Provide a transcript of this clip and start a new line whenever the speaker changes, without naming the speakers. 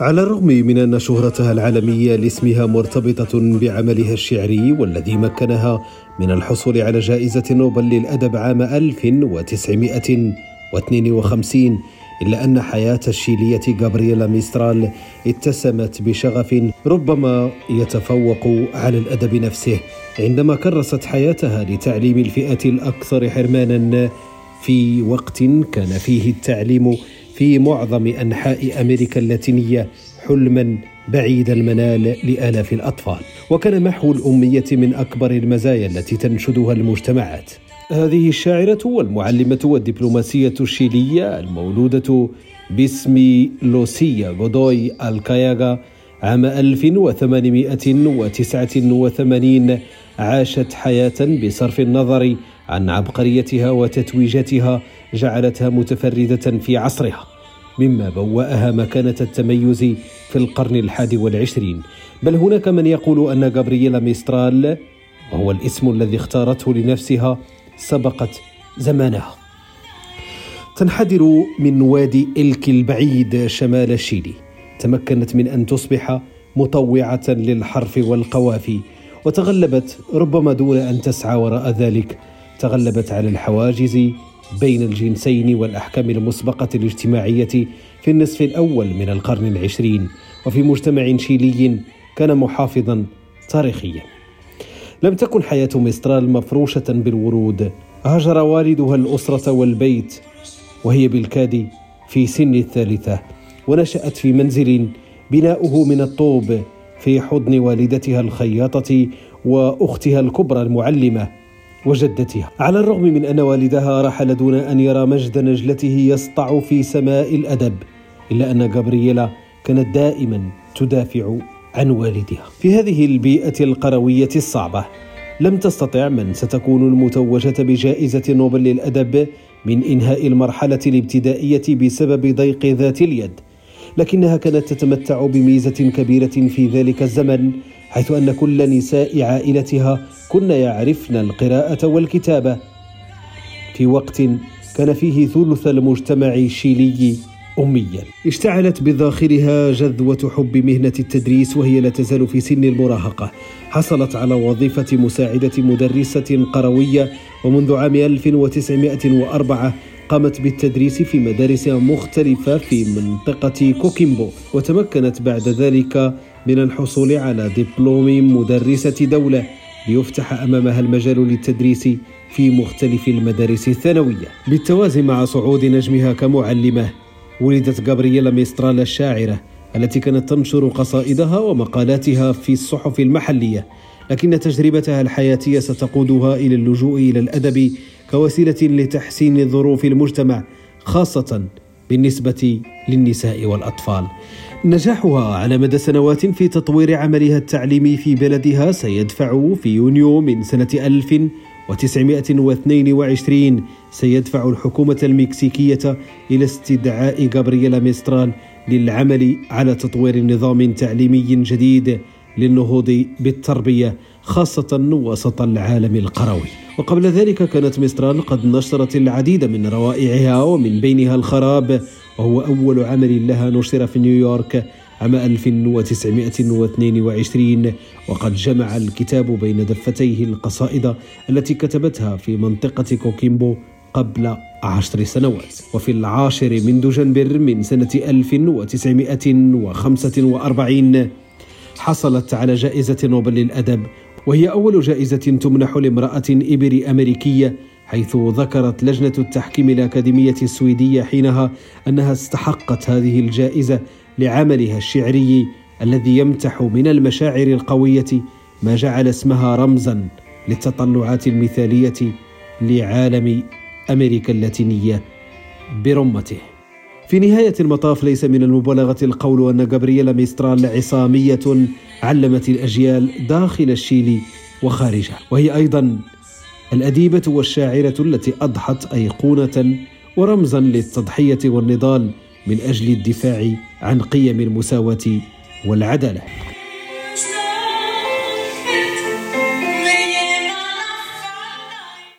على الرغم من أن شهرتها العالمية لاسمها مرتبطة بعملها الشعري والذي مكنها من الحصول على جائزة نوبل للأدب عام 1952 إلا أن حياة الشيلية غابرييلا ميسترال اتسمت بشغف ربما يتفوق على الأدب نفسه عندما كرست حياتها لتعليم الفئة الأكثر حرمانا في وقت كان فيه التعليم في معظم أنحاء أمريكا اللاتينية حلما بعيد المنال لآلاف الأطفال. وكان محو الأمية من أكبر المزايا التي تنشدها المجتمعات. هذه الشاعرة والمعلمة والدبلوماسية الشيلية المولودة باسم لوسيا غودوي الكاياغا عام 1889 عاشت حياة بصرف النظر عن عبقريتها وتتويجاتها جعلتها متفردة في عصرها. مما بوأها مكانة التميز في القرن الحادي والعشرين. بل هناك من يقول أن جابرييلا ميسترال وهو الاسم الذي اختارته لنفسها سبقت زمانها. تنحدر من وادي إلك البعيد شمال شيلي تمكنت من أن تصبح مطوعة للحرف والقوافي وتغلبت ربما دون أن تسعى وراء ذلك. تغلبت على الحواجز بين الجنسين والأحكام المسبقة الاجتماعية في النصف الأول من القرن العشرين وفي مجتمع شيلي كان محافظا تاريخيا. لم تكن حياة مسترال مفروشة بالورود هاجر والدها الأسرة والبيت وهي بالكاد في سن الثالثة ونشأت في منزل بناؤه من الطوب في حضن والدتها الخياطة وأختها الكبرى المعلمة. وجدتها. على الرغم من أن والدها رحل دون أن يرى مجد نجلته يسطع في سماء الأدب إلا أن جابرييلا كانت دائما تدافع عن والدها. في هذه البيئة القروية الصعبة لم تستطع من ستكون المتوجة بجائزة نوبل للأدب من إنهاء المرحلة الابتدائية بسبب ضيق ذات اليد لكنها كانت تتمتع بميزة كبيرة في ذلك الزمن حيث أن كل نساء عائلتها كن يعرفن القراءة والكتابة. في وقت كان فيه ثلث المجتمع الشيلي أميا. اشتعلت بداخلها جذوة حب مهنة التدريس وهي لا تزال في سن المراهقة. حصلت على وظيفة مساعدة مدرسة قروية ومنذ عام 1904 قامت بالتدريس في مدارس مختلفة في منطقة كوكيمبو وتمكنت بعد ذلك من الحصول على دبلوم مدرسة دولة ليفتح أمامها المجال للتدريس في مختلف المدارس الثانوية. بالتوازي مع صعود نجمها كمعلمة ولدت جابرييلا ميسترال الشاعرة التي كانت تنشر قصائدها ومقالاتها في الصحف المحلية. لكن تجربتها الحياتية ستقودها إلى اللجوء إلى الأدب كوسيلة لتحسين ظروف المجتمع خاصة بالنسبة للنساء والأطفال. نجاحها على مدى سنوات في تطوير عملها التعليمي في بلدها سيدفع في يونيو من سنة 1922 سيدفع الحكومة المكسيكية إلى استدعاء جابرييلا ميسترال للعمل على تطوير نظام تعليمي جديد للنهوض بالتربية. خاصة وسط العالم القروي. وقبل ذلك كانت مسترال قد نشرت العديد من روائعها ومن بينها الخراب وهو أول عمل لها نشر في نيويورك عام 1922 وقد جمع الكتاب بين دفتيه القصائد التي كتبتها في منطقة كوكيمبو قبل عشر سنوات. وفي العاشر من دجنبر من سنة 1945 حصلت على جائزة نوبل للأدب وهي أول جائزة تمنح لامرأة إبري أمريكية حيث ذكرت لجنة التحكيم الأكاديمية السويدية حينها أنها استحقت هذه الجائزة لعملها الشعري الذي يمتح من المشاعر القوية ما جعل اسمها رمزا للتطلعات المثالية لعالم أمريكا اللاتينية برمته. في نهاية المطاف ليس من المبالغة القول أن جابرييلا ميسترال عصامية علمت الأجيال داخل الشيلي وخارجه وهي أيضا الأديبة والشاعرة التي أضحت أيقونة ورمزا للتضحية والنضال من أجل الدفاع عن قيم المساواة والعدالة.